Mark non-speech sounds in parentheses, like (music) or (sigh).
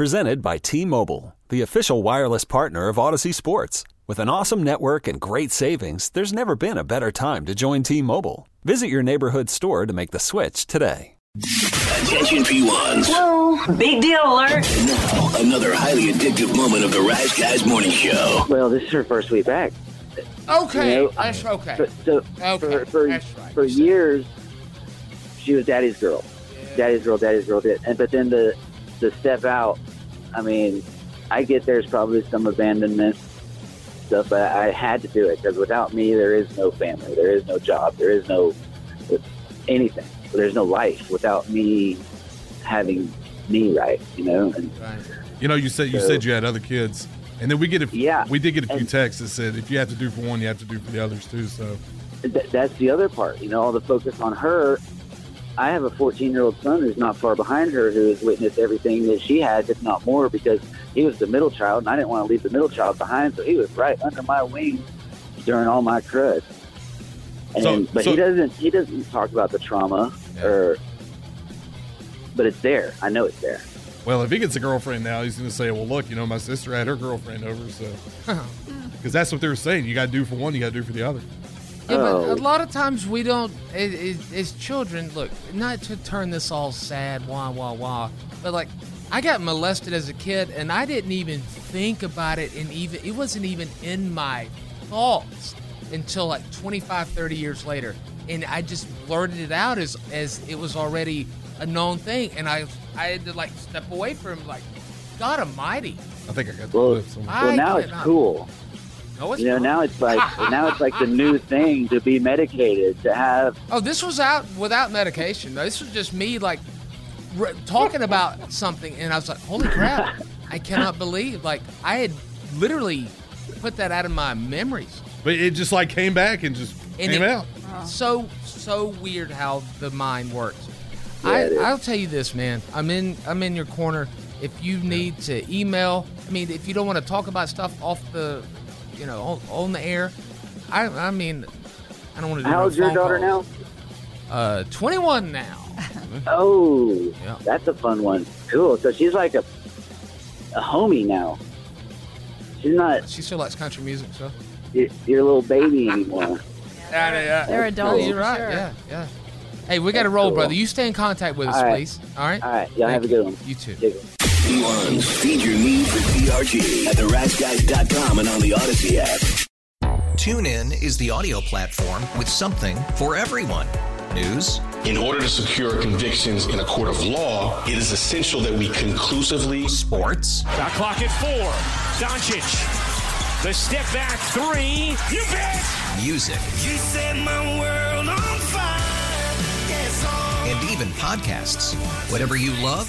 Presented by T Mobile, the official wireless partner of Audacy Sports. With an awesome network and great savings, there's never been a better time to join T Mobile. Visit your neighborhood store to make the switch today. Attention P1s. Whoa, big deal alert. Now, another highly addictive moment of the Rise Guys Morning Show. Well, this is her first week back. Okay, You know, that's okay. So, so Okay, for, for, that's right. for years, she was daddy's girl. Daddy's girl, daddy's girl. dad- And but then the the step out. I mean, I get there's probably some abandonment stuff, but I had to do it because without me, there is no family, there is no job, there is no anything. There's no life without me having me right. You know, and You know, you said you So- said you had other kids, and then we get a Yeah, we did get a few and- texts that said if you have to do for one, you have to do for the others too. So th- that's the other part. You know, all the focus on her. I have a 14 year old son who's not far behind her who has witnessed everything that she has, if not more, because he was the middle child, and I didn't want to leave the middle child behind, so he was right under my wing during all my crud. And So- but so- he doesn't he doesn't talk about the trauma or, but it's there. I know it's there. well, if he gets a girlfriend now, he's going to say, well, look, you know, my sister had her girlfriend over, so (laughs) because that's what they were saying. You got to do for one, you got to do for the other. Yeah, but Oh. a lot of times we don't. It, it, as children, look, not to turn this all sad, wah wah wah, but like, I got molested as a kid, and I didn't even think about it, and even it wasn't even in my thoughts until like 25, 30 years later, and I just blurted it out as as it was already a known thing, and I I had to like step away from like, God Almighty. I think I got the Well, clip somewhere. well now it's cannot- cool. No, it's You know, not. now it's like (laughs) now it's like the new thing to be medicated to have Oh, this was out without medication. This was just me like r- talking about something, and I was like, "Holy crap! I cannot believe!" Like I had literally put that out of my memories. But it just like came back and just And came it- out. Oh. So so weird how the mind works. Yeah. I I'll tell you this, man. I'm in I'm in your corner. If you need to email, I mean, if you don't want to talk about stuff off the, you know, on, on the air, I I mean, I don't want to. do How no old's your phone daughter calls. now? Uh, 21 now. (laughs) Oh, Yeah. that's a fun one. Cool. So she's like a a homie now. She's not She still likes country music, so. You're a little baby anymore. (laughs) Yeah, yeah. They're adults, you're right. sure. Yeah, yeah. Hey, we got to roll, cool. brother. You stay in contact with us, All right. please. All right. All right. Y'all Thank have a good one. You too. Take. P1s, feed your need for TRG at theriseguys.com and on the Audacy app. TuneIn is the audio platform with something for everyone. News. In order to secure convictions in a court of law, it is essential that we conclusively. Sports. Got clock at four. Doncic. The step back three. You bet. Music. You set my world on fire. Yes. And even podcasts. Whatever you love,